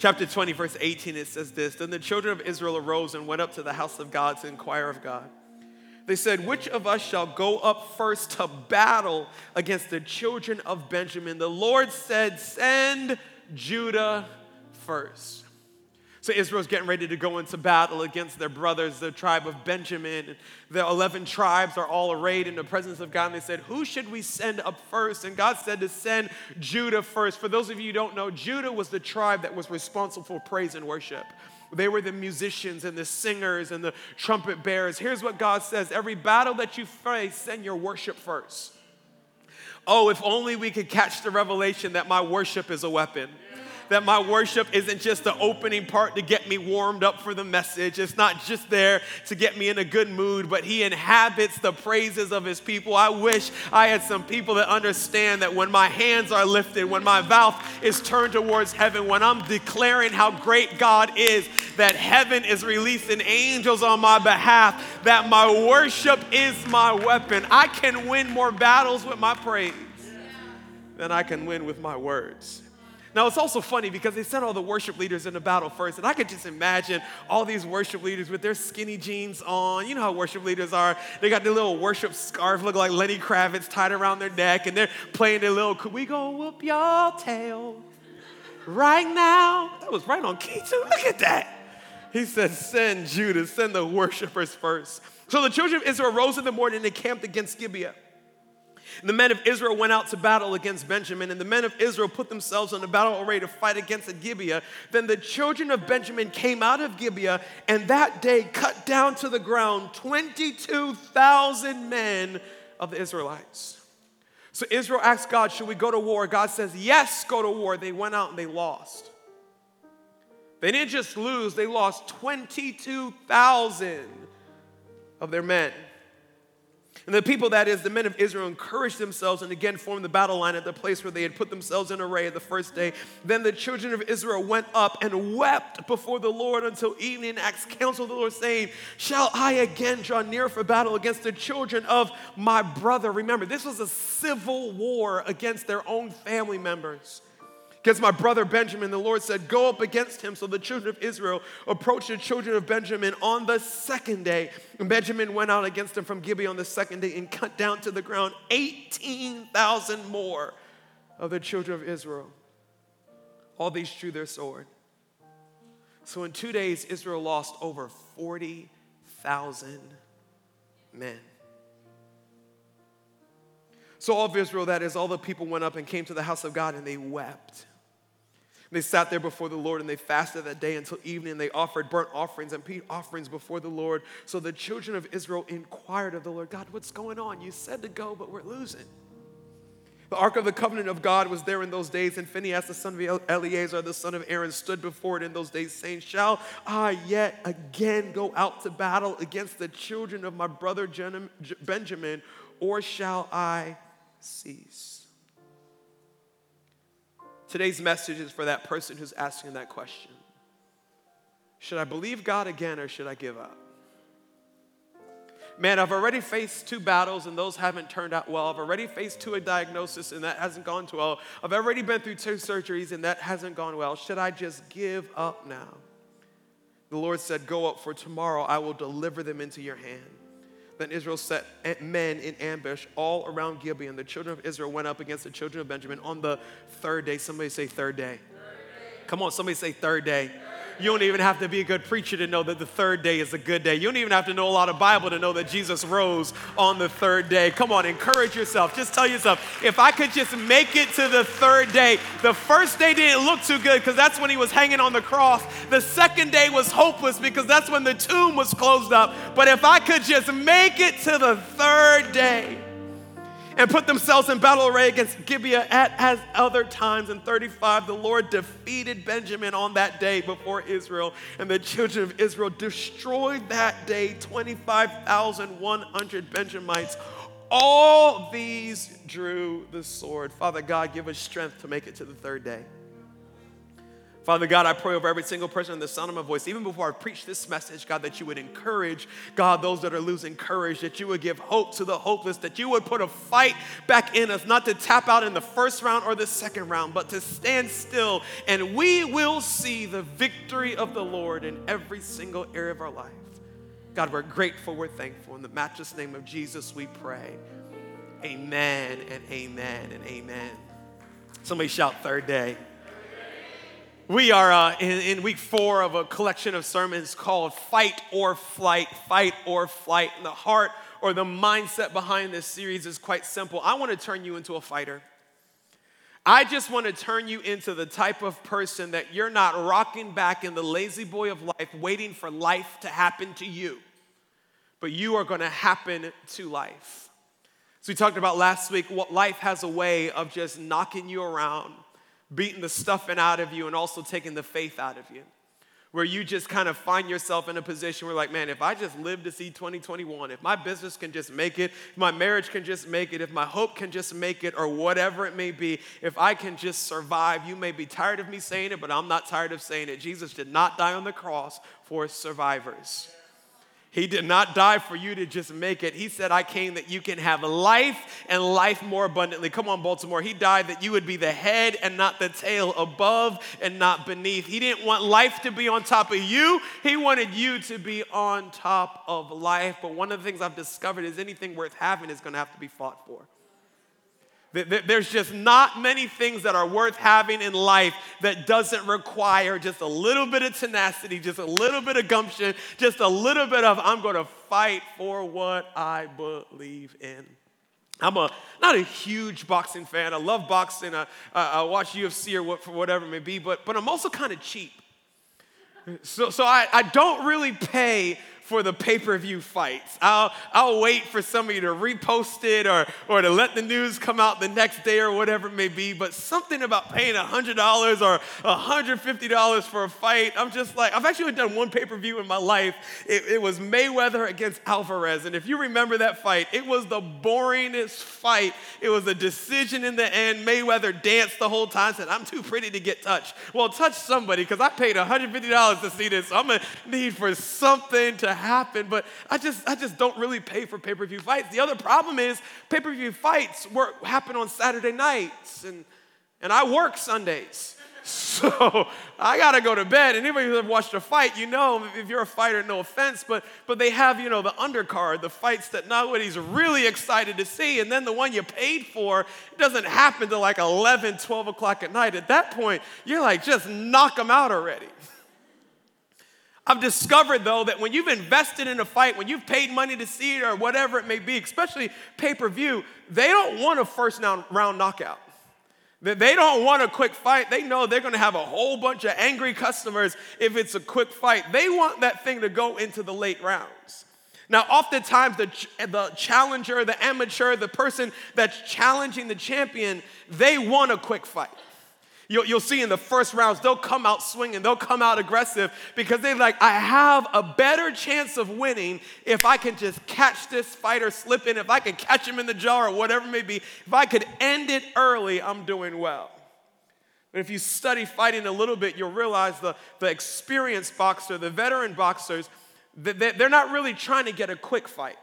Chapter 20, verse 18, it says this Then the children of Israel arose and went up to the house of God to inquire of God. They said, Which of us shall go up first to battle against the children of Benjamin? The Lord said, Send Judah first. So Israel's getting ready to go into battle against their brothers, the tribe of Benjamin. The 11 tribes are all arrayed in the presence of God. And they said, Who should we send up first? And God said to send Judah first. For those of you who don't know, Judah was the tribe that was responsible for praise and worship. They were the musicians and the singers and the trumpet bearers. Here's what God says every battle that you face, send your worship first. Oh, if only we could catch the revelation that my worship is a weapon that my worship isn't just the opening part to get me warmed up for the message. It's not just there to get me in a good mood, but He inhabits the praises of His people. I wish I had some people that understand that when my hands are lifted, when my mouth is turned towards heaven, when I'm declaring how great God is, that heaven is releasing angels on my behalf, that my worship is my weapon. I can win more battles with my praise than I can win with my words. Now, it's also funny because they sent all the worship leaders in the battle first, and I could just imagine all these worship leaders with their skinny jeans on. You know how worship leaders are. They got their little worship scarf, look like Lenny Kravitz, tied around their neck, and they're playing their little, could we go whoop y'all tail right now? That was right on key, too. Look at that. He said, send Judah, send the worshipers first. So the children of Israel rose in the morning and camped against Gibeah. The men of Israel went out to battle against Benjamin, and the men of Israel put themselves on the battle array to fight against Gibeah. Then the children of Benjamin came out of Gibeah, and that day cut down to the ground 22,000 men of the Israelites. So Israel asked God, Should we go to war? God says, Yes, go to war. They went out and they lost. They didn't just lose, they lost 22,000 of their men. And the people, that is, the men of Israel, encouraged themselves and again formed the battle line at the place where they had put themselves in array the first day. Then the children of Israel went up and wept before the Lord until evening, asked counsel the Lord, saying, Shall I again draw near for battle against the children of my brother? Remember, this was a civil war against their own family members. Against my brother Benjamin, the Lord said, Go up against him. So the children of Israel approached the children of Benjamin on the second day. And Benjamin went out against them from Gibeah on the second day and cut down to the ground 18,000 more of the children of Israel. All these drew their sword. So in two days, Israel lost over 40,000 men. So all of Israel, that is, all the people went up and came to the house of God and they wept. They sat there before the Lord and they fasted that day until evening. They offered burnt offerings and peace offerings before the Lord. So the children of Israel inquired of the Lord, God, what's going on? You said to go, but we're losing. The ark of the covenant of God was there in those days, and Phinehas, the son of Eleazar, the son of Aaron, stood before it in those days, saying, Shall I yet again go out to battle against the children of my brother Benjamin, or shall I cease? Today's message is for that person who's asking that question Should I believe God again or should I give up? Man, I've already faced two battles and those haven't turned out well. I've already faced two a diagnosis and that hasn't gone too well. I've already been through two surgeries and that hasn't gone well. Should I just give up now? The Lord said, Go up, for tomorrow I will deliver them into your hand. Then Israel set men in ambush all around Gibeah. The children of Israel went up against the children of Benjamin on the third day. Somebody say, third day. Come on, somebody say, third day. You don't even have to be a good preacher to know that the third day is a good day. You don't even have to know a lot of Bible to know that Jesus rose on the third day. Come on, encourage yourself. Just tell yourself, if I could just make it to the third day, the first day didn't look too good because that's when he was hanging on the cross. The second day was hopeless because that's when the tomb was closed up. But if I could just make it to the third day, and put themselves in battle array against Gibeah at as other times. In 35, the Lord defeated Benjamin on that day before Israel, and the children of Israel destroyed that day 25,100 Benjamites. All these drew the sword. Father God, give us strength to make it to the third day. Father God, I pray over every single person in the sound of my voice, even before I preach this message, God, that you would encourage, God, those that are losing courage, that you would give hope to the hopeless, that you would put a fight back in us, not to tap out in the first round or the second round, but to stand still, and we will see the victory of the Lord in every single area of our life. God, we're grateful, we're thankful. In the matchless name of Jesus, we pray. Amen and amen and amen. Somebody shout third day. We are uh, in, in, week four of a collection of sermons called Fight or Flight, Fight or Flight. And the heart or the mindset behind this series is quite simple. I want to turn you into a fighter. I just want to turn you into the type of person that you're not rocking back in the La-Z-Boy of life, waiting for life to happen to you, but you are going to happen to life. So, we talked about last week what life has a way of just knocking you around, beating the stuffing out of you, and also taking the faith out of you. Where you just kind of find yourself in a position where, like, man, if I just live to see 2021, if my business can just make it, if my marriage can just make it, if my hope can just make it, or whatever it may be, if I can just survive, you may be tired of me saying it, but I'm not tired of saying it. Jesus did not die on the cross for survivors. He did not die for you to just make it. He said, I came that you can have life and life more abundantly. Come on, Baltimore. He died that you would be the head and not the tail, above and not beneath. He didn't want life to be on top of you, He wanted you to be on top of life. But one of the things I've discovered is anything worth having is going to have to be fought for. There's just not many things that are worth having in life that doesn't require just a little bit of tenacity, just a little bit of gumption, just a little bit of I'm going to fight for what I believe in. I'm a not a huge boxing fan. I love boxing. I, I watch UFC or what, for whatever it may be, but, but I'm also kind of cheap. So, so I, I don't really pay for the pay per view fights. I'll, I'll wait for somebody to repost it or, or to let the news come out the next day or whatever it may be. But something about paying $100 or $150 for a fight, I'm just like, I've actually done one pay per view in my life. It, it was Mayweather against Alvarez. And if you remember that fight, it was the boringest fight. It was a decision in the end. Mayweather danced the whole time, said, I'm too pretty to get touched. Well, touch somebody because I paid $150 to see this. So I'm going to need for something to happen, but I just, I just don't really pay for pay per view fights. The other problem is pay per view fights work, happen on Saturday nights, and, and I work Sundays. So I gotta go to bed. And anybody who's watched a fight, you know, if you're a fighter, no offense, but but they have, you know, the undercard, the fights that nobody's really excited to see. And then the one you paid for, it doesn't happen till like 11, 12 o'clock at night. At that point, you're like, just knock them out already. I've discovered though that when you've invested in a fight, when you've paid money to see it or whatever it may be, especially pay per view, they don't want a first round knockout. They don't want a quick fight. They know they're going to have a whole bunch of angry customers if it's a quick fight. They want that thing to go into the late rounds. Now, oftentimes, the, the challenger, the amateur, the person that's challenging the champion, they want a quick fight. You'll, you'll see in the first rounds, they'll come out swinging, they'll come out aggressive because they're like, I have a better chance of winning if I can just catch this fighter slipping, if I can catch him in the jaw or whatever it may be. If I could end it early, I'm doing well. But if you study fighting a little bit, you'll realize the, the experienced boxer, the veteran boxers, they're not really trying to get a quick fight.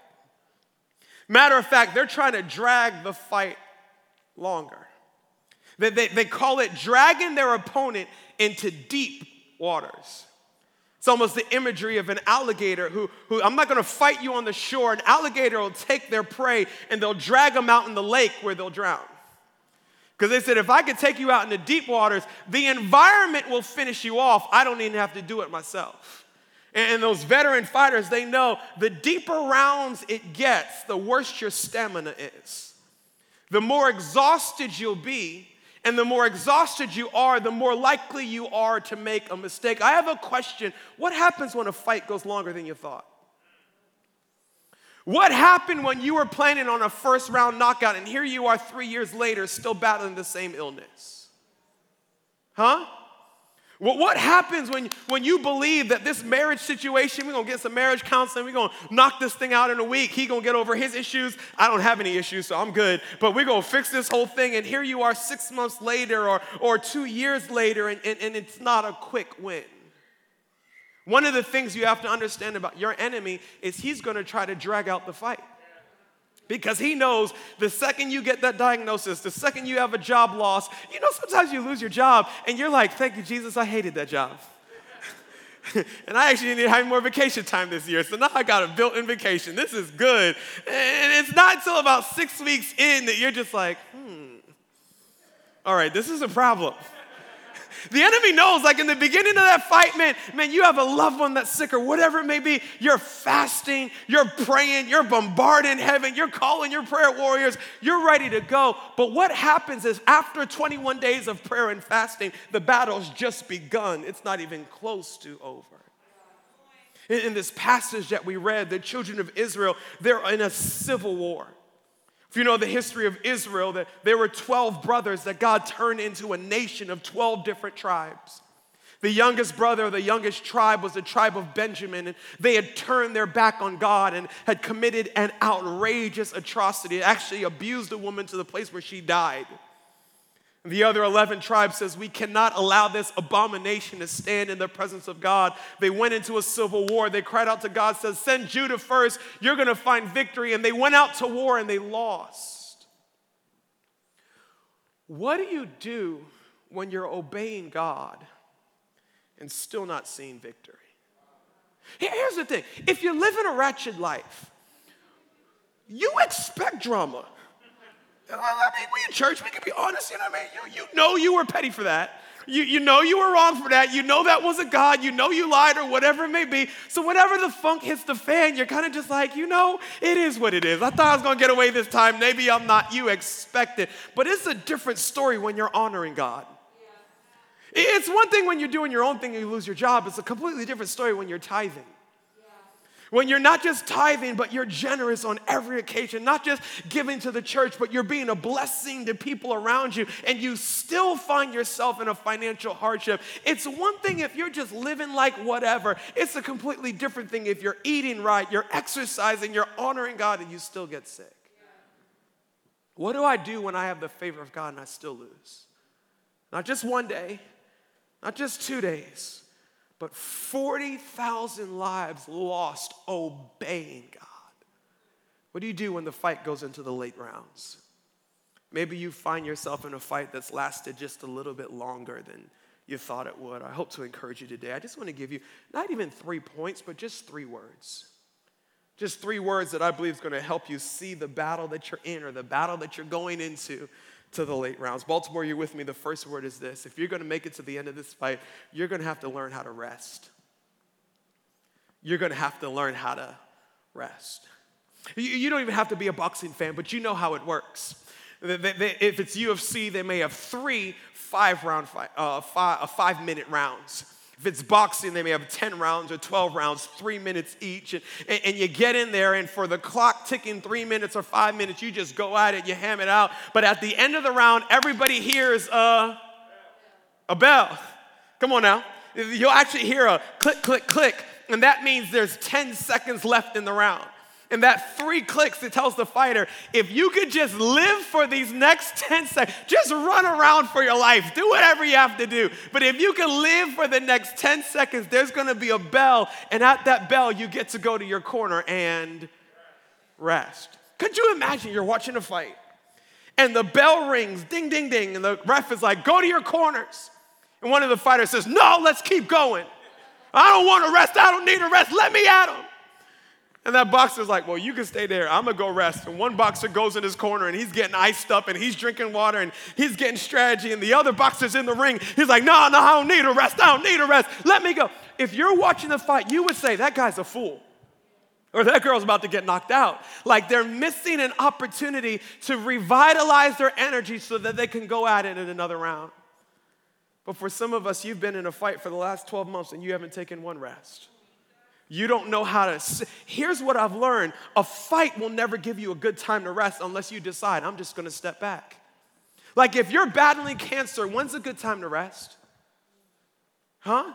Matter of fact, they're trying to drag the fight longer. They, they, they call it dragging their opponent into deep waters. It's almost the imagery of an alligator who, who I'm not gonna fight you on the shore. An alligator will take their prey and they'll drag them out in the lake where they'll drown. Because they said, if I could take you out into deep waters, the environment will finish you off. I don't even have to do it myself. And those veteran fighters, they know the deeper rounds it gets, the worse your stamina is. The more exhausted you'll be, and the more exhausted you are, the more likely you are to make a mistake. I have a question What happens when a fight goes longer than you thought? What happened when you were planning on a first round knockout and here you are three years later still battling the same illness? Huh? What, what happens when, when you believe that this marriage situation, we're gonna get some marriage counseling, we're gonna knock this thing out in a week, he gonna get over his issues. I don't have any issues, so I'm good. But we're gonna fix this whole thing, and here you are six months later or, or two years later, and, and, and it's not a quick win. One of the things you have to understand about your enemy is he's gonna try to drag out the fight. Because he knows the second you get that diagnosis, the second you have a job loss, you know, sometimes you lose your job and you're like, thank you, Jesus, I hated that job. and I actually need have more vacation time this year. So now I got a built in vacation. This is good. And it's not until about six weeks in that you're just like, hmm, all right, this is a problem. The enemy knows, like in the beginning of that fight, man, man, you have a loved one that's sick or whatever it may be. You're fasting, you're praying, you're bombarding heaven, you're calling your prayer warriors, you're ready to go. But what happens is after 21 days of prayer and fasting, the battle's just begun. It's not even close to over. In, this passage that we read, the children of Israel, they're in a civil war. You know the history of Israel, that there were 12 brothers that God turned into a nation of 12 different tribes. The youngest brother, the youngest tribe was the tribe of Benjamin, and they had turned their back on God and had committed an outrageous atrocity, actually abused a woman to the place where she died. The other 11 tribes says, We cannot allow this abomination to stand in the presence of God. They went into a civil war. They cried out to God, says, Send Judah first. You're going to find victory. And they went out to war and they lost. What do you do when you're obeying God and still not seeing victory? Here's the thing if you're living a wretched life, you expect drama. I mean, we in church, we can be honest, you know what I mean? You, you know you were petty for that. You, you know you were wrong for that. You know that was a God. You know you lied or whatever it may be. So whenever the funk hits the fan, you're kind of just like, you know, it is what it is. I thought I was going to get away this time. Maybe I'm not. You expect it. But it's a different story when you're honoring God. It's one thing when you're doing your own thing and you lose your job. It's a completely different story when you're tithing. When you're not just tithing, but you're generous on every occasion, not just giving to the church, but you're being a blessing to people around you, and you still find yourself in a financial hardship. It's one thing if you're just living like whatever, it's a completely different thing if you're eating right, you're exercising, you're honoring God, and you still get sick. What do I do when I have the favor of God and I still lose? Not just one day, not just two days but 40,000 lives lost obeying God. What do you do when the fight goes into the late rounds? Maybe you find yourself in a fight that's lasted just a little bit longer than you thought it would. I hope to encourage you today. I just want to give you not even three points, but just three words. Just three words that I believe is going to help you see the battle that you're in or the battle that you're going into to the late rounds. Baltimore, you're with me. The first word is this if you're going to make it to the end of this fight, you're going to have to learn how to rest. You're going to have to learn how to rest. You, don't even have to be a boxing fan, but you know how it works. if it's UFC, they may have three five round, uh, five, uh, five minute rounds. If it's boxing, they may have 10 rounds or 12 rounds, three minutes each. And, and, you get in there, and for the clock ticking three minutes or five minutes, you just go at it, you ham it out. But at the end of the round, everybody hears a, a bell. Come on now. You'll actually hear a click, click, click. And that means there's 10 seconds left in the round. And that three clicks, it tells the fighter, if you could just live for these next 10 seconds, just run around for your life, do whatever you have to do. But if you can live for the next 10 seconds, there's gonna be a bell, and at that bell, you get to go to your corner and rest. Could you imagine you're watching a fight, and the bell rings, ding, ding, ding, and the ref is like, go to your corners. And one of the fighters says, no, let's keep going. I don't wanna rest, I don't need a rest, let me at him. And that boxer's like, well, you can stay there. I'm gonna go rest. And one boxer goes in his corner and he's getting iced up and he's drinking water and he's getting strategy. And the other boxer's in the ring. He's like, no, no, I don't need a rest. I don't need a rest. Let me go. If you're watching the fight, you would say, that guy's a fool. Or that girl's about to get knocked out. Like they're missing an opportunity to revitalize their energy so that they can go at it in another round. But for some of us, you've been in a fight for the last 12 months and you haven't taken one rest. You don't know how to. Here's what I've learned a fight will never give you a good time to rest unless you decide, I'm just gonna step back. Like if you're battling cancer, when's a good time to rest? Huh?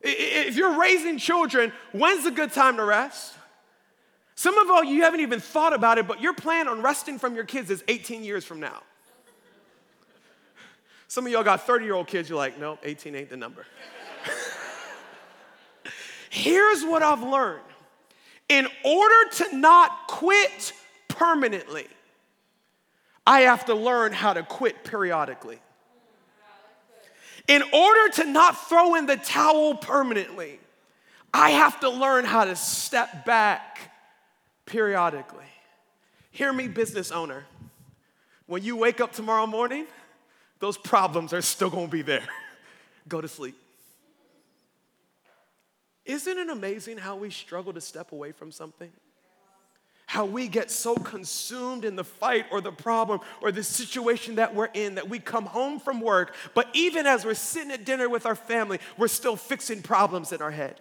If you're raising children, when's a good time to rest? Some of y'all, you haven't even thought about it, but your plan on resting from your kids is 18 years from now. Some of y'all got 30 year old kids, you're like, nope, 18 ain't the number. Here's what I've learned in order to not quit permanently, I have to learn how to quit periodically. In order to not throw in the towel permanently, I have to learn how to step back periodically. Hear me, business owner. When you wake up tomorrow morning, those problems are still gonna be there. Go to sleep. Isn't it amazing how we struggle to step away from something? How we get so consumed in the fight or the problem or the situation that we're in that we come home from work, but even as we're sitting at dinner with our family, we're still fixing problems in our head.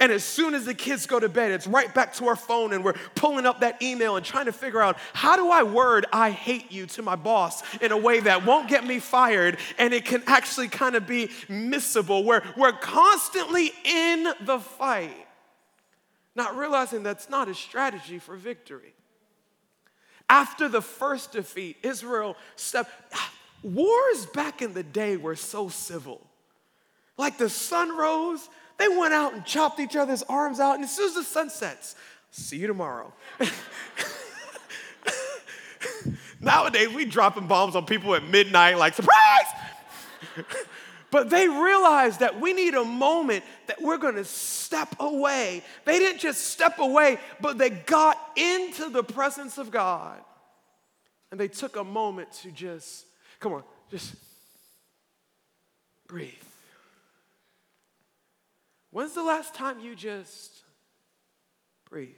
And as soon as the kids go to bed, it's right back to our phone and we're pulling up that email and trying to figure out how do I word I hate you to my boss in a way that won't get me fired and it can actually kind of be missable. Where we're constantly in the fight, not realizing that's not a strategy for victory. After the first defeat, Israel stepped. Wars back in the day were so civil. Like the sun rose, they went out and chopped each other's arms out, and as soon as the sun sets, see you tomorrow. Nowadays, we dropping bombs on people at midnight, like, surprise! but they realized that we need a moment that we're gonna step away. They didn't just step away, but they got into the presence of God. And they took a moment to just, come on, just breathe. When's the last time you just breathed?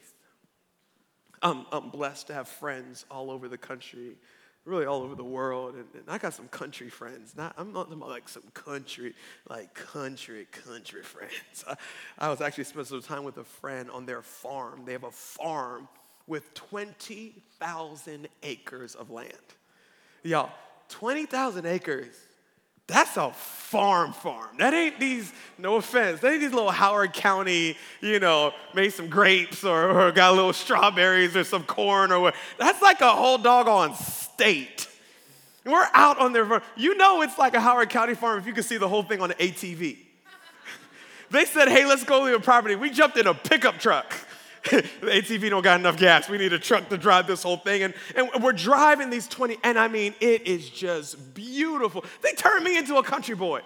I'm, I'm blessed to have friends all over the country, really all over the world. And, and I got some country friends. Not, I'm not like some country, like country, country friends. I, I was actually spending some time with a friend on their farm. They have a farm with 20,000 acres of land. Y'all, 20,000 acres that's a farm farm. That ain't these, no offense, that ain't these little Howard County, you know, made some grapes or, or got a little strawberries or some corn or what. That's like a whole doggone state. We're out on their farm. You know it's like a Howard County farm if you can see the whole thing on the ATV. they said, hey, let's go to the property. We jumped in a pickup truck. the ATV don't got enough gas. We need a truck to drive this whole thing. And, and we're driving these 20, and I mean, it is just beautiful. They turned me into a country boy.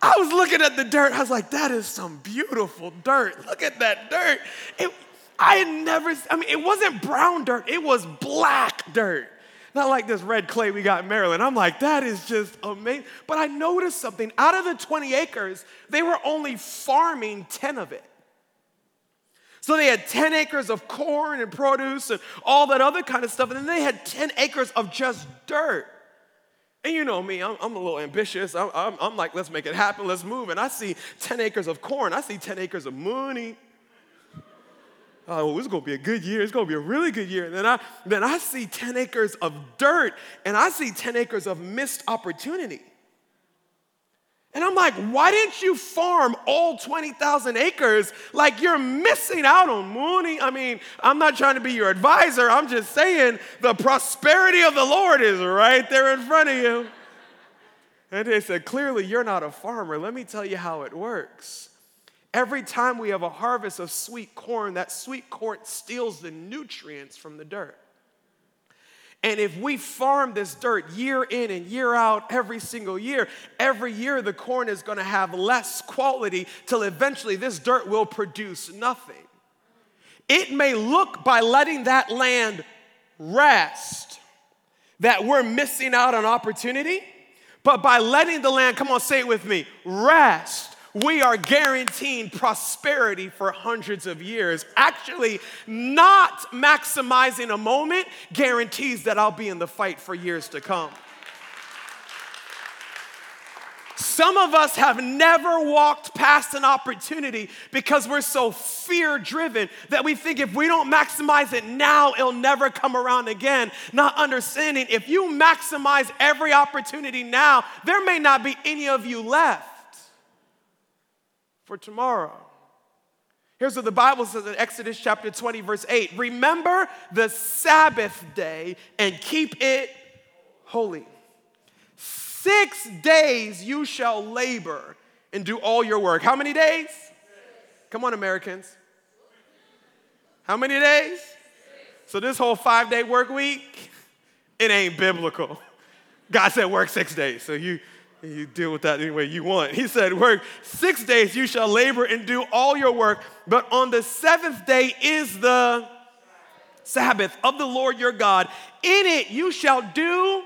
I was looking at the dirt. I was like, that is some beautiful dirt. Look at that dirt. It, I had never, I mean, it wasn't brown dirt, it was black dirt. Not like this red clay we got in Maryland. I'm like, that is just amazing. But I noticed something. Out of the 20 acres, they were only farming 10 of it. So they had 10 acres of corn and produce and all that other kind of stuff. And then they had 10 acres of just dirt. And you know me, I'm, I'm a little ambitious. I'm, I'm, I'm, like, let's make it happen, let's move. And I see 10 acres of corn, I see 10 acres of money. Oh, well, it's gonna be a good year. It's gonna be a really good year. And then I, then I see 10 acres of dirt and I see 10 acres of missed opportunity. And I'm like, why didn't you farm all 20,000 acres? Like you're missing out on money. I mean, I'm not trying to be your advisor. I'm just saying the prosperity of the Lord is right there in front of you. And they said, clearly you're not a farmer. Let me tell you how it works. Every time we have a harvest of sweet corn, that sweet corn steals the nutrients from the dirt. And if we farm this dirt year in and year out, every single year, every year the corn is gonna have less quality till eventually this dirt will produce nothing. It may look by letting that land rest that we're missing out on opportunity, but by letting the land, come on, say it with me, rest, we are guaranteeing prosperity for hundreds of years. Actually, not maximizing a moment guarantees that I'll be in the fight for years to come. Some of us have never walked past an opportunity because we're so fear driven that we think if we don't maximize it now, it'll never come around again. Not understanding if you maximize every opportunity now, there may not be any of you left. For tomorrow. Here's what the Bible says in Exodus chapter 20, verse 8 Remember the Sabbath day and keep it holy. Six days you shall labor and do all your work. How many days? Come on, Americans. How many days? So, this whole five day work week, it ain't biblical. God said work six days. So, you, you deal with that any way you want. He said, Work six days, you shall labor and do all your work, but on the seventh day is the Sabbath of the Lord your God. In it you shall do.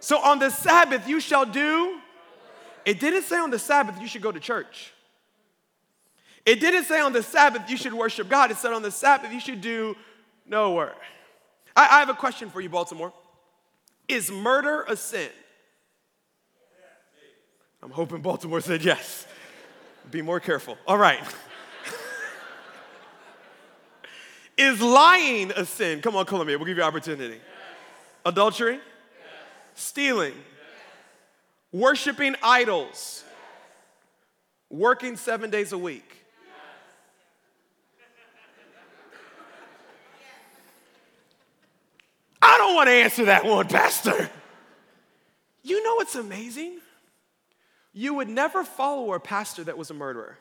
So on the Sabbath you shall do. It didn't say on the Sabbath you should go to church. It didn't say on the Sabbath you should worship God. It said on the Sabbath you should do no work. I, I have a question for you, Baltimore. Is murder a sin? I'm hoping Baltimore said yes. Be more careful. All right. Is lying a sin? Come on, Columbia, we'll give you opportunity. Yes. Adultery? Yes. Stealing? Yes. Worshiping idols? Working seven days a week? I don't want to answer that one, Pastor. You know what's amazing? You would never follow a pastor that was a murderer.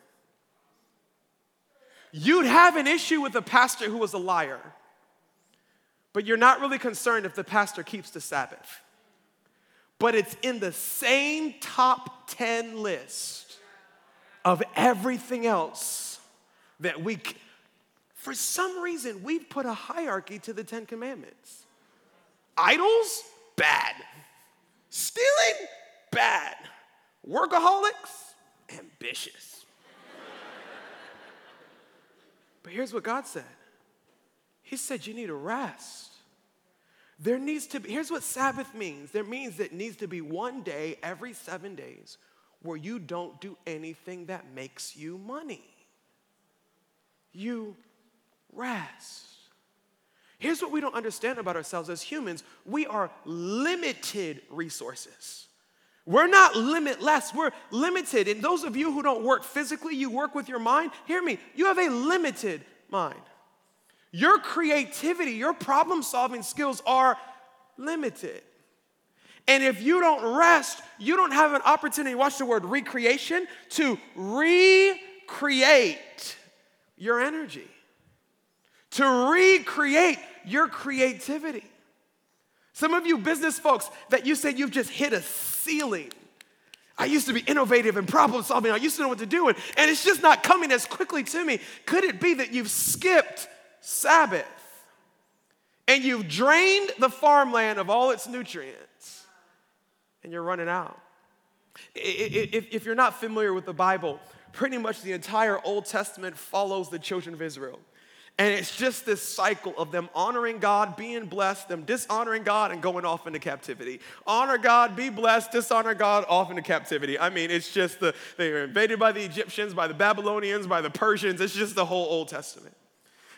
You'd have an issue with a pastor who was a liar, but you're not really concerned if the pastor keeps the Sabbath. But it's in the same top 10 list of everything else that we, for some reason, we've put a hierarchy to the Ten Commandments. Idols, bad. Stealing, bad. Workaholics, ambitious. but here's what God said He said, You need a rest. There needs to be, here's what Sabbath means there means that needs to be one day every seven days where you don't do anything that makes you money. You rest. Here's what we don't understand about ourselves as humans we are limited resources. We're not limitless, we're limited. And those of you who don't work physically, you work with your mind, hear me, you have a limited mind. Your creativity, your problem solving skills are limited. And if you don't rest, you don't have an opportunity, watch the word recreation, to recreate your energy, to recreate your creativity. Some of you business folks that you said you've just hit a ceiling. I used to be innovative and problem solving. I used to know what to do, and, and it's just not coming as quickly to me. Could it be that you've skipped Sabbath and you've drained the farmland of all its nutrients and you're running out? If, if you're not familiar with the Bible, pretty much the entire Old Testament follows the children of Israel. And it's just this cycle of them honoring God, being blessed, them dishonoring God, and going off into captivity. Honor God, be blessed, dishonor God, off into captivity. I mean, it's just the, they were invaded by the Egyptians, by the Babylonians, by the Persians. It's just the whole Old Testament.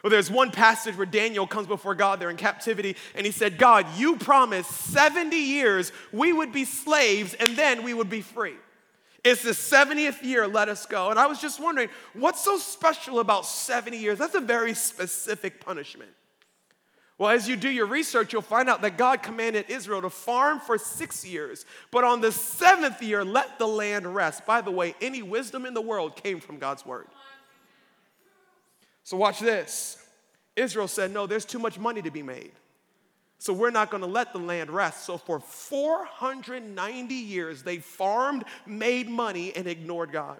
Well, there's one passage where Daniel comes before God, they're in captivity, and he said, God, you promised 70 years we would be slaves and then we would be free. It's the 70th year, let us go. And I was just wondering, what's so special about 70 years? That's a very specific punishment. Well, as you do your research, you'll find out that God commanded Israel to farm for six years, but on the seventh year, let the land rest. By the way, any wisdom in the world came from God's word. So, watch this. Israel said, No, there's too much money to be made. So we're not going to let the land rest. So for 490 years, they farmed, made money, and ignored God.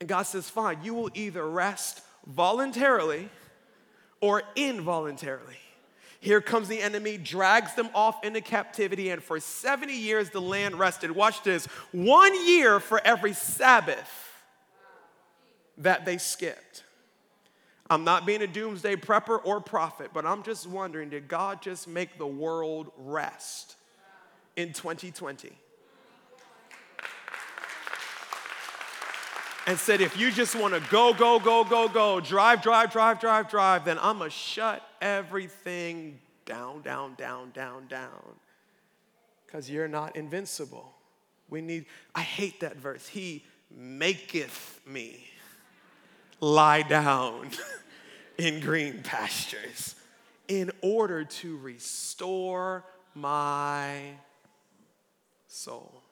And God says, Fine, you will either rest voluntarily or involuntarily. Here comes the enemy, drags them off into captivity, and for 70 years the land rested. Watch this one year for every Sabbath that they skipped. I'm not being a doomsday prepper or prophet, but I'm just wondering did God just make the world rest in 2020? And said, if you just want to go, go, go, go, go, drive, drive, drive, drive, drive, then I'm to shut everything down, down, down, down, down. Because you're not invincible. We need, I hate that verse. He maketh me lie down in green pastures in order to restore my soul.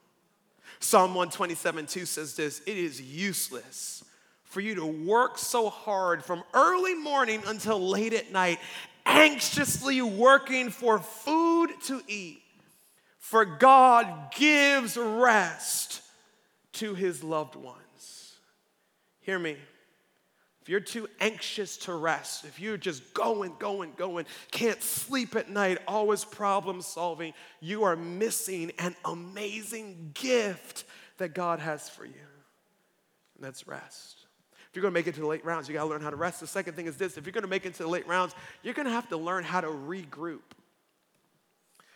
Psalm 127 2 says this It is useless for you to work so hard from early morning until late at night, anxiously working for food to eat. For God gives rest to his loved ones. Hear me. If you're too anxious to rest, if you're just going, going, going, can't sleep at night, always problem solving, you are missing an amazing gift that God has for you. And that's rest. If you're gonna make it to the late rounds, you gotta learn how to rest. The second thing is this if you're gonna make it to the late rounds, you're gonna have to learn how to regroup.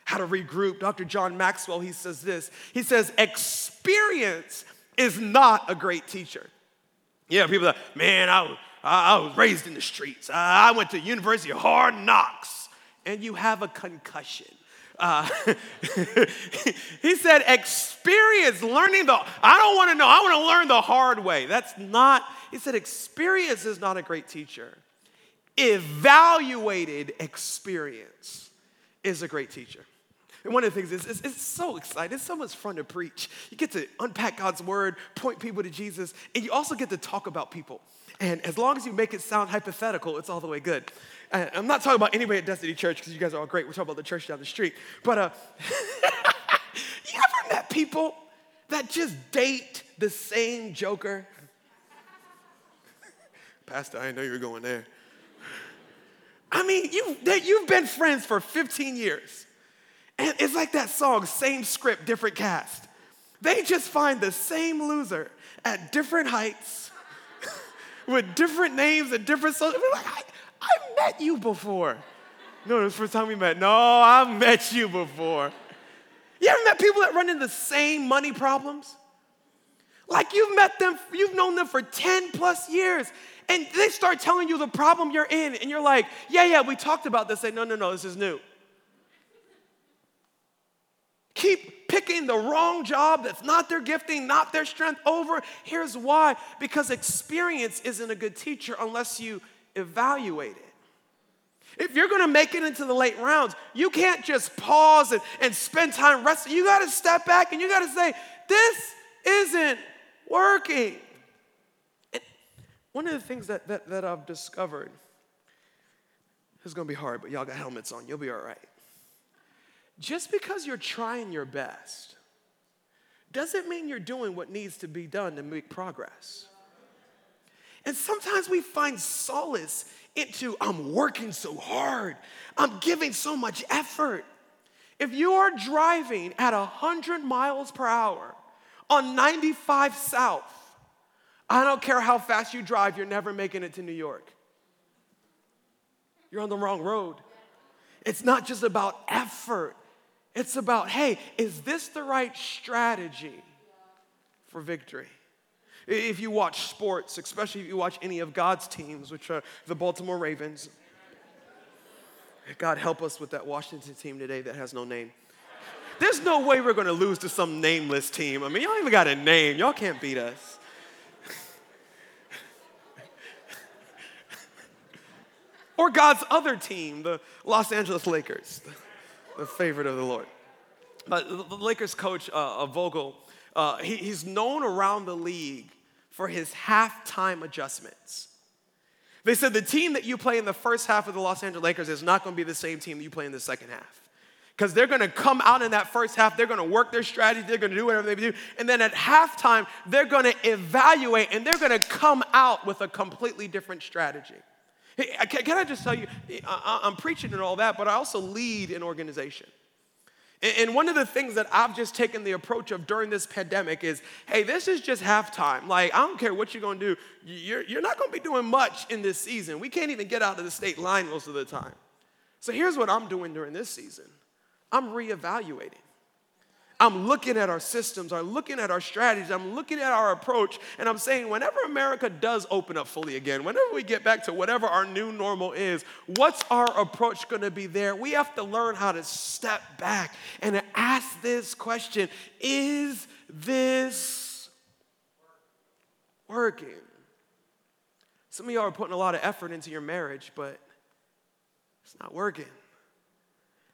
How to regroup. Dr. John Maxwell, he says this. He says, experience is not a great teacher. Yeah, people are like, man, I was, I was raised in the streets. I went to University of Hard Knocks, and you have a concussion. Uh, he said, experience learning the, I don't want to know, I want to learn the hard way. That's not, he said, experience is not a great teacher. Evaluated experience is a great teacher. And one of the things is, it's, it's, so exciting. It's so much fun to preach. You get to unpack God's word, point people to Jesus, and you also get to talk about people. And as long as you make it sound hypothetical, it's all the way good. Uh, I'm not talking about anybody at Destiny Church because you guys are all great. We're talking about the church down the street. But uh, you ever met people that just date the same joker? Pastor, I didn't know you were going there. I mean, you, you've been friends for 15 years. It's like that song, same script, different cast. They just find the same loser at different heights with different names and different songs. We're like, I, I met you before. No, it was the first time we met. No, I met you before. You ever met people that run into the same money problems? Like you've met them, you've known them for 10 plus years, and they start telling you the problem you're in, and you're like, yeah, yeah, we talked about this. Say, no, no, no, this is new keep picking the wrong job that's not their gifting, not their strength over. Here's why because experience isn't a good teacher unless you evaluate it. If you're gonna make it into the late rounds, you can't just pause and, and spend time resting. You gotta step back and you gotta say, This isn't working. And one of the things that, that, that I've discovered is gonna be hard, but y'all got helmets on, you'll be all right just because you're trying your best doesn't mean you're doing what needs to be done to make progress. And sometimes we find solace into, I'm working so hard, I'm giving so much effort. If you are driving at 100 miles per hour on 95 South, I don't care how fast you drive, you're never making it to New York. You're on the wrong road. It's not just about effort, it's about, hey, is this the right strategy for victory? If you watch sports, especially if you watch any of God's teams, which are the Baltimore Ravens, God help us with that Washington team today that has no name. There's no way we're gonna lose to some nameless team. I mean, y'all even got a name. Y'all can't beat us. or God's other team, the Los Angeles Lakers the favorite of the Lord. But the Lakers coach, uh, Vogel, uh, he, he's known around the league for his halftime adjustments. They said the team that you play in the first half of the Los Angeles Lakers is not going to be the same team that you play in the second half. Because they're going to come out in that first half, they're going to work their strategy, they're going to do whatever they do. And then at halftime, they're going to evaluate and they're going to come out with a completely different strategy. Hey, uh, can I just tell you, eh, I'm preaching and all that, but I also lead an organization. And one of the things that I've just taken the approach of during this pandemic is hey, this is just halftime. Like, I don't care what you're gonna do, you're, you're not gonna be doing much in this season. We can't even get out of the state line most of the time. So here's what I'm doing during this season I'm reevaluating. I'm looking at our systems, I'm looking at our strategies, I'm looking at our approach, and I'm saying whenever America does open up fully again, whenever we get back to whatever our new normal is, what's our approach gonna be there? We have to learn how to step back and ask this question Is this working. Some of y'all are putting a lot of effort into your marriage, but it's not working.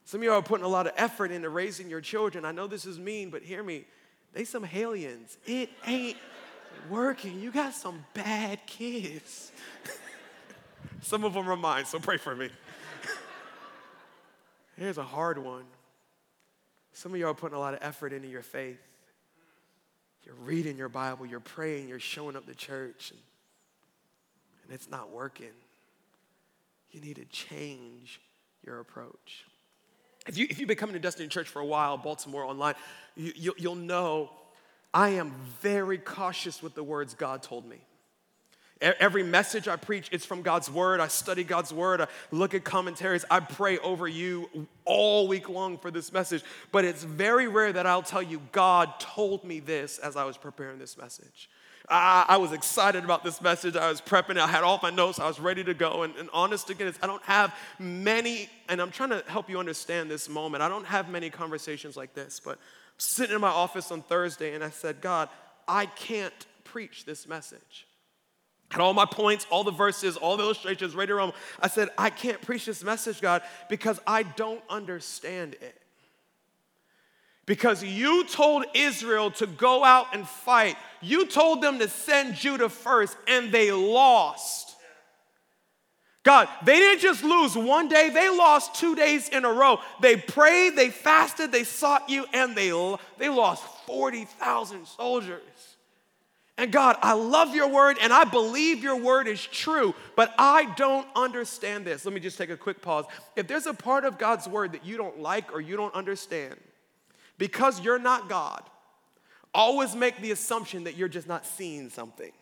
Some of y'all are putting a lot of effort into raising your children. I know this is mean, but hear me. They some aliens. It ain't working. You got some bad kids. some of them are mine, so pray for me. Here's a hard one. Some of y'all are putting a lot of effort into your faith. You're reading your Bible, you're praying, you're showing up to church, and, and it's not working. You need to change your approach. If, you, if you've been coming to Destiny Church for a while, Baltimore online, you, you, you'll know I am very cautious with the words God told me. Every message I preach, it's from God's word. I study God's word. I look at commentaries. I pray over you all week long for this message. But it's very rare that I'll tell you, God told me this as I was preparing this message. I, I was excited about this message. I was prepping. I had all my notes. I was ready to go. And, and honest to goodness, I don't have many, and I'm trying to help you understand this moment. I don't have many conversations like this, but sitting in my office on Thursday and I said, God, I can't preach this message. Had all my points, all the verses, all the illustrations ready to roam. I said, I can't preach this message, God, because I don't understand it. Because you told Israel to go out and fight. You told them to send Judah first, and they lost. God, they didn't just lose one day, they lost two days in a row. They prayed, they fasted, they sought you, and they, they lost 40,000 soldiers. And God, I love your word and I believe your word is true, but I don't understand this. Let me just take a quick pause. If there's a part of God's word that you don't like or you don't understand, because you're not God, always make the assumption that you're just not seeing something.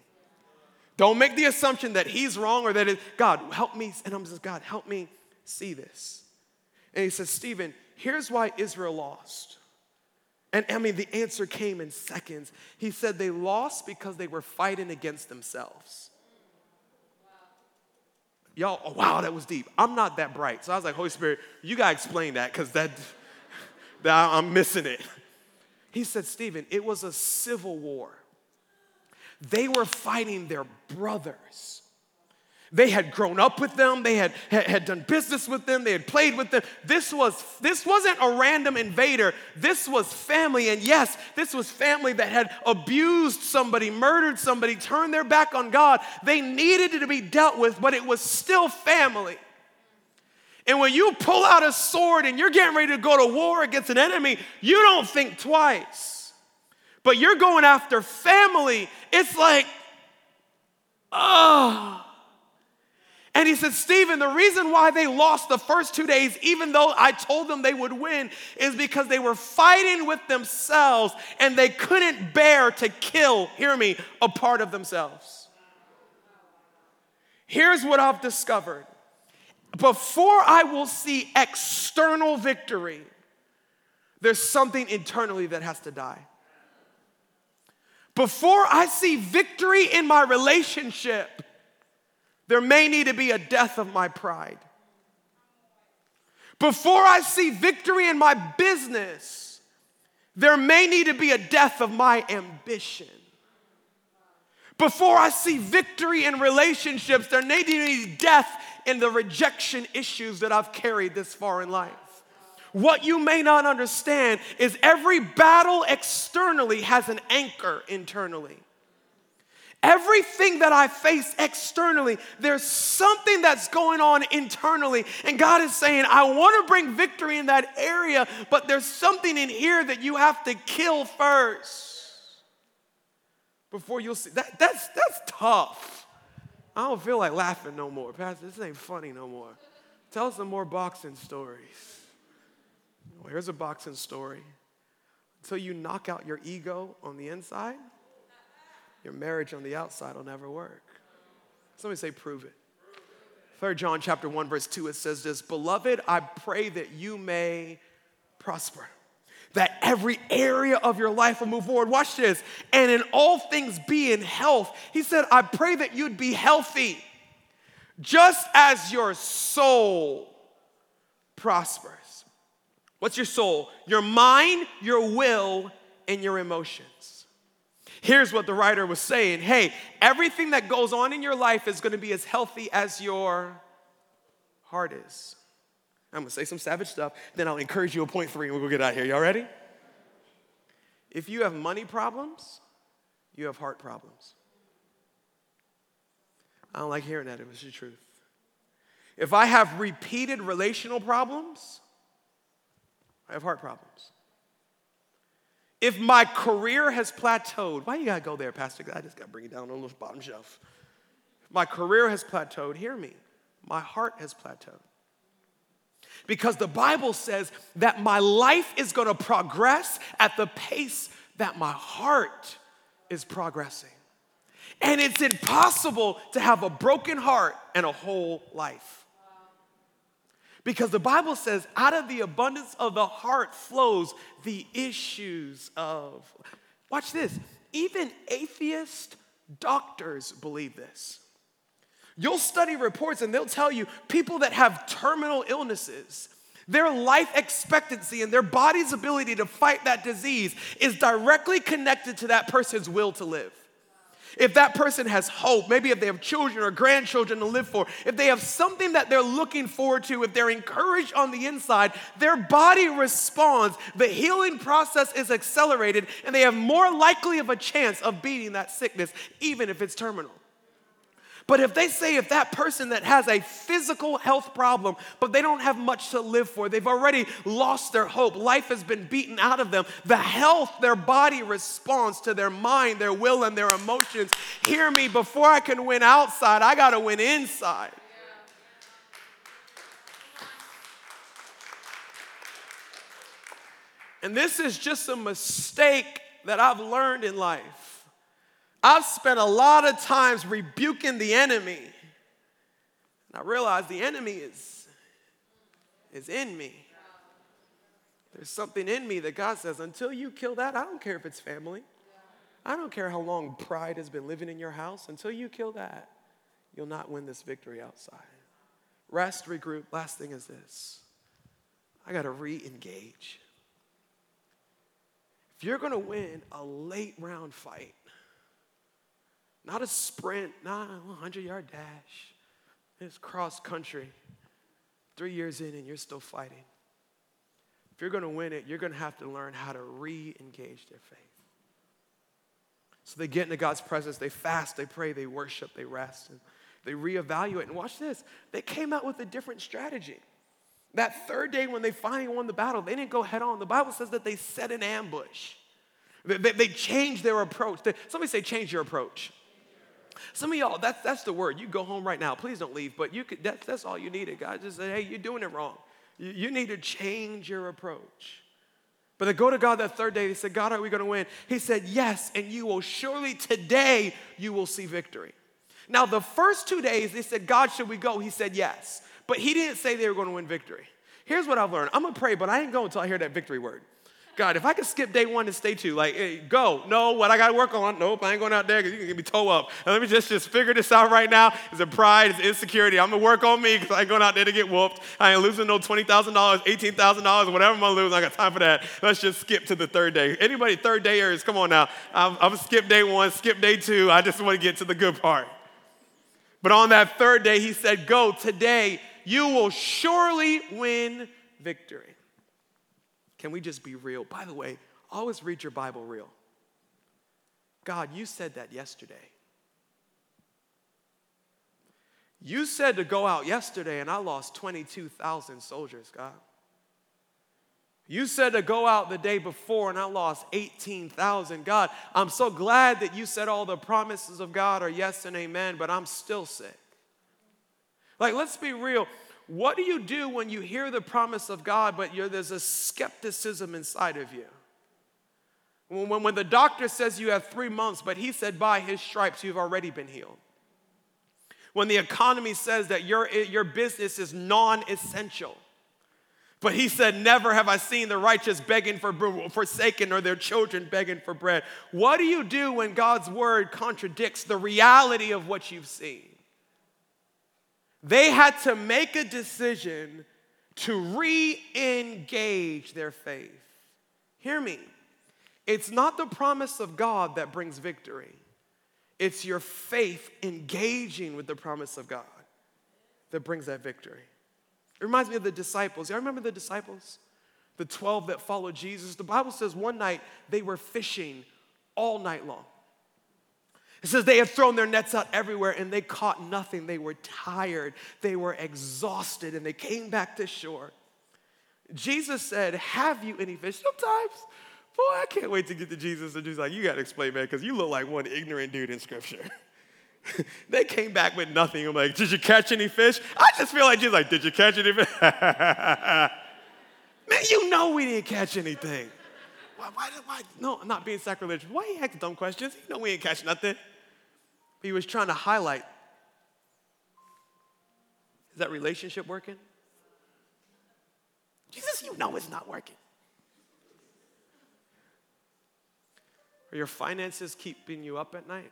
Don't make the assumption that he's wrong or that it, God, help me. And I'm just, God, help me see this. And he says, Stephen, here's why Israel lost. And I mean, the answer came in seconds. He said they lost because they were fighting against themselves. Y'all, oh, wow, that was deep. I'm not that bright. So I was like, Holy Spirit, you got to explain that because that, that, I'm missing it. He said, Stephen, it was a civil war. They were fighting their brothers. They had grown up with them, they had, had, had, done business with them, they had played with them. This, was, this wasn't a random invader, this was family. And yes, this was family that had abused somebody, murdered somebody, turned their back on God. They needed to be dealt with, but it was still family. And when you pull out a sword and you're getting ready to go to war against an enemy, you don't think twice. But you're going after family. It's like, oh. And he said, Stephen, the reason why they lost the first two days, even though I told them they would win, is because they were fighting with themselves and they couldn't bear to kill, hear me, a part of themselves. Here's what I've discovered before I will see external victory, there's something internally that has to die. Before I see victory in my relationship, there may need to be a death of my pride. Before I see victory in my business, there may need to be a death of my ambition. Before I see victory in relationships, there may be death in the rejection issues that I've carried this far in life. What you may not understand is every battle externally has an anchor internally. Everything that I face externally, there's something that's going on internally. And God is saying, I want to bring victory in that area, but there's something in here that you have to kill first before you'll see. That, that's, that's tough. I don't feel like laughing no more. Pastor, this ain't funny no more. Tell some more boxing stories. Well, here's a boxing story. Until you knock out your ego on the inside, your marriage on the outside will never work. Somebody say, prove it. Third John chapter 1, verse 2, it says this: Beloved, I pray that you may prosper. That every area of your life will move forward. Watch this. And in all things be in health. He said, I pray that you'd be healthy, just as your soul prospers. What's your soul? Your mind, your will, and your emotions. Here's what the writer was saying Hey, everything that goes on in your life is to be as healthy as your heart is. I'm to say some savage stuff, then I'll encourage you a point three and we'll go get out here. Y'all ready? If you have money problems, you have heart problems. I don't like hearing that, it was the truth. If I have repeated relational problems, I have heart problems. If my career has plateaued, why you gotta go there, Pastor? I just gotta bring it down on the bottom shelf. If my career has plateaued, hear me, my heart has plateaued. Because the Bible says that my life is gonna progress at the pace that my heart is progressing. And it's impossible to have a broken heart and a whole life. Because the Bible says, out of the abundance of the heart flows the issues of. Watch this. Even atheist doctors believe this. You'll study reports and they'll tell you people that have terminal illnesses, their life expectancy and their body's ability to fight that disease is directly connected to that person's will to live. If that person has hope, maybe if they have children or grandchildren to live for, if they have something that they're looking forward to, if they're encouraged on the inside, their body responds. The healing process is accelerated, and they have more likely of a chance of beating that sickness, even if it's terminal. But if they say if that person that has a physical health problem, but they don't have much to live for, they've already lost their hope, life has been beaten out of them, the health their body responds to their mind, their will, and their emotions. Hear me, before I can win outside, I gotta win inside. And this is just a mistake that I've learned in life. I've spent a lot of times rebuking the enemy. And I realize the enemy is, is in me. There's something in me that God says, until you kill that, I don't care if it's family. I don't care how long pride has been living in your house. Until you kill that, you'll not win this victory outside. Rest, regroup. Last thing is this I got to re engage. If you're going to win a late round fight, not a sprint, not a 100 yard dash. It's cross country. Three years in, and you're still fighting. If you're going to win it, you're going to have to learn how to re engage their faith. So they get into God's presence, they fast, they pray, they worship, they rest, and they reevaluate. And watch this they came out with a different strategy. That third day, when they finally won the battle, they didn't go head on. The Bible says that they set an ambush. They, they, they changed their approach. They, somebody say, change your approach. Some of y'all, that's, that's the word. You go home right now. Please don't leave, but you could, that's, that's all you needed. God just said, hey, you're doing it wrong. You, you need to change your approach. But they go to God that third day. They said, God, are we going to win? He said, Yes, and you will surely today you will see victory. Now, the first two days, they said, God, should we go? He said, Yes. But he didn't say they were going to win victory. Here's what I've learned I'm going to pray, but I ain't going until I hear that victory word. God, if I could skip day one and stay two, like, hey, go. No, what I got to work on? Nope, I ain't going out there because you can get me toe up. And let me just, just figure this out right now. Is it pride? Is insecurity? I'm going to work on me because I ain't going out there to get whooped. I ain't losing no $20,000, $18,000, whatever I'm going to lose. I got time for that. Let's just skip to the third day. Anybody third dayers, come on now. I'm, I'm skip day one, skip day two. I just want to get to the good part. But on that third day, he said, Go today, you will surely win victory. Can we just be real? By the way, always read your Bible real. God, you said that yesterday. You said to go out yesterday, and I lost 22,000 soldiers, God. You said to go out the day before, and I lost 18,000. God, I'm so glad that you said all the promises of God are yes and amen, but I'm still sick. Like, let's be real. What do you do when you hear the promise of God, but there's a skepticism inside of you? When, when the doctor says you have three months, but he said by his stripes you've already been healed. When the economy says that your, your business is non essential, but he said, Never have I seen the righteous begging for forsaken or their children begging for bread. What do you do when God's word contradicts the reality of what you've seen? They had to make a decision to re engage their faith. Hear me. It's not the promise of God that brings victory, it's your faith engaging with the promise of God that brings that victory. It reminds me of the disciples. Y'all remember the disciples? The 12 that followed Jesus. The Bible says one night they were fishing all night long. It says they had thrown their nets out everywhere and they caught nothing. They were tired, they were exhausted, and they came back to shore. Jesus said, Have you any fish? Sometimes, boy, I can't wait to get to Jesus and just like, You got to explain, man, because you look like one ignorant dude in scripture. they came back with nothing. I'm like, Did you catch any fish? I just feel like Jesus, like, Did you catch any fish? man, you know we didn't catch anything. Why, why, why? No, I'm not being sacrilegious. Why you ask dumb questions? You know we ain't catch nothing. He was trying to highlight is that relationship working? Jesus, you know it's not working. Are your finances keeping you up at night?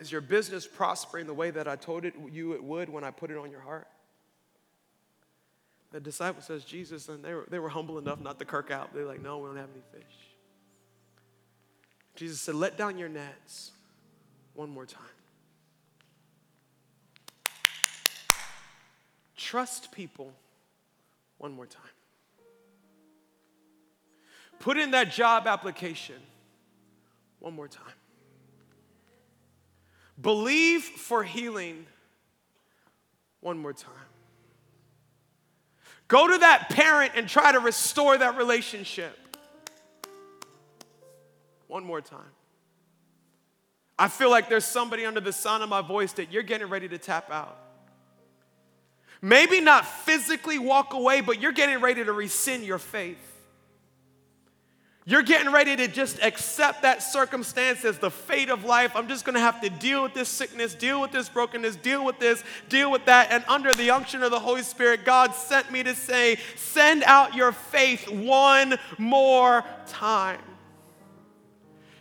Is your business prospering the way that I told it you it would when I put it on your heart? The disciple says, Jesus, and they were, they were humble enough not to kirk out. They're like, no, we don't have any fish. Jesus said, Let down your nets one more time. Trust people one more time. Put in that job application one more time. Believe for healing one more time. Go to that parent and try to restore that relationship one more time. I feel like there's somebody under the sound of my voice that you're getting ready to tap out. Maybe not physically walk away, but you're getting ready to rescind your faith. You're getting ready to just accept that circumstance as the fate of life. I'm just gonna have to deal with this sickness, deal with this brokenness, deal with this, deal with that. And under the unction of the Holy Spirit, God sent me to say, send out your faith one more time.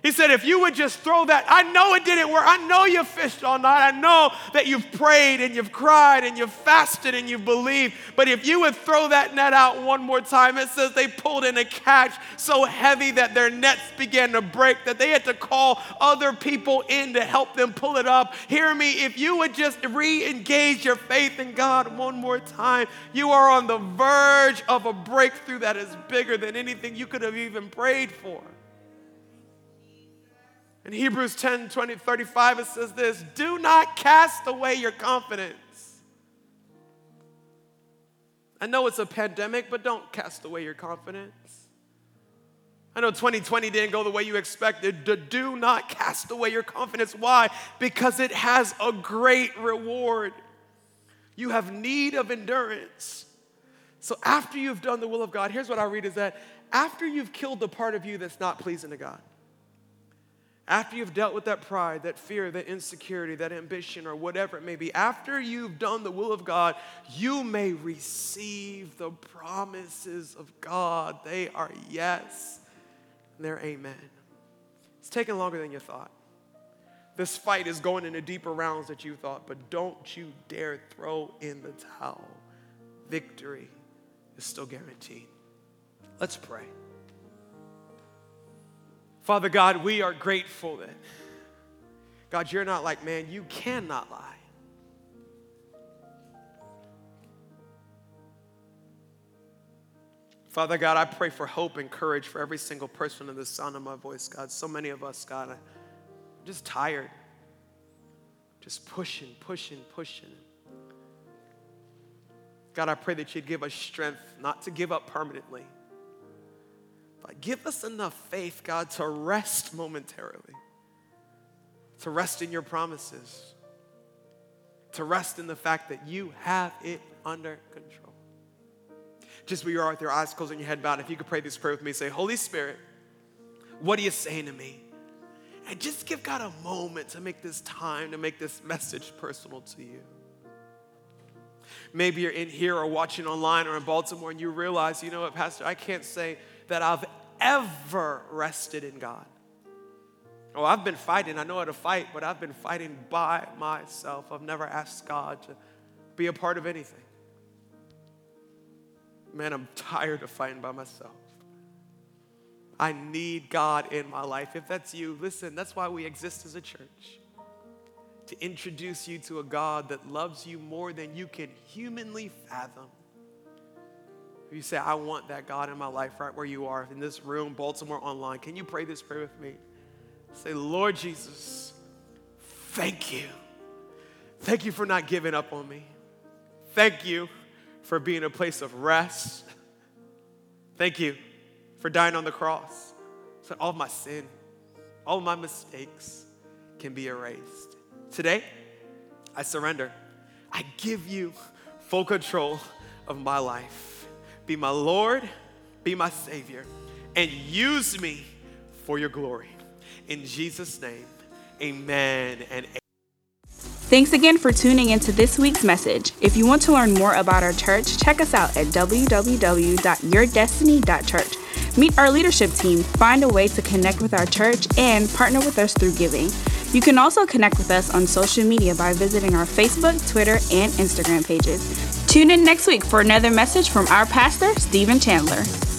He said, if you would just throw that, I know it didn't work. I know you fished all night. I know that you've prayed and you've cried and you've fasted and you've believed. But if you would throw that net out one more time, it says they pulled in a catch so heavy that their nets began to break, that they had to call other people in to help them pull it up. Hear me, if you would just re engage your faith in God one more time, you are on the verge of a breakthrough that is bigger than anything you could have even prayed for. In Hebrews 10 20, 35, it says this Do not cast away your confidence. I know it's a pandemic, but don't cast away your confidence. I know 2020 didn't go the way you expected. Do not cast away your confidence. Why? Because it has a great reward. You have need of endurance. So after you've done the will of God, here's what I read is that after you've killed the part of you that's not pleasing to God, after you've dealt with that pride, that fear, that insecurity, that ambition, or whatever it may be, after you've done the will of God, you may receive the promises of God. They are yes, and they're amen. It's taking longer than you thought. This fight is going into deeper rounds that you thought, but don't you dare throw in the towel. Victory is still guaranteed. Let's pray. Father God, we are grateful that, God, you're not like man, you cannot lie. Father God, I pray for hope and courage for every single person in the sound of my voice, God. So many of us, God, are just tired, just pushing, pushing, pushing. God, I pray that you'd give us strength not to give up permanently but give us enough faith, God, to rest momentarily, to rest in your promises, to rest in the fact that you have it under control. Just where you are with your eyes closed and your head bowed, if you could pray this prayer with me, say, Holy Spirit, what are you saying to me? And just give God a moment to make this time, to make this message personal to you. Maybe you're in here or watching online or in Baltimore and you realize, you know what, Pastor, I can't say that I've ever rested in God. Oh, I've been fighting. I know how to fight, but I've been fighting by myself. I've never asked God to be a part of anything. Man, I'm tired of fighting by myself. I need God in my life. If that's you, listen, that's why we exist as a church. To introduce you to a God that loves you more than you can humanly fathom. You say, I want that God in my life right where you are, in this room, Baltimore online, can you pray this prayer with me? Say, Lord Jesus, thank you. Thank you for not giving up on me. Thank you for being a place of rest. Thank you for dying on the cross so all my sin, all my mistakes can be erased. Today, I surrender. I give you full control of my life. Be my Lord, be my Savior, and use me for your glory. In Jesus' name, amen and amen. Thanks again for tuning into this week's message. If you want to learn more about our church, check us out at www.yourdestiny.church. Meet our leadership team, find a way to connect with our church, and partner with us through giving. You can also connect with us on social media by visiting our Facebook, Twitter, and Instagram pages. Tune in next week for another message from our pastor, Stephen Chandler.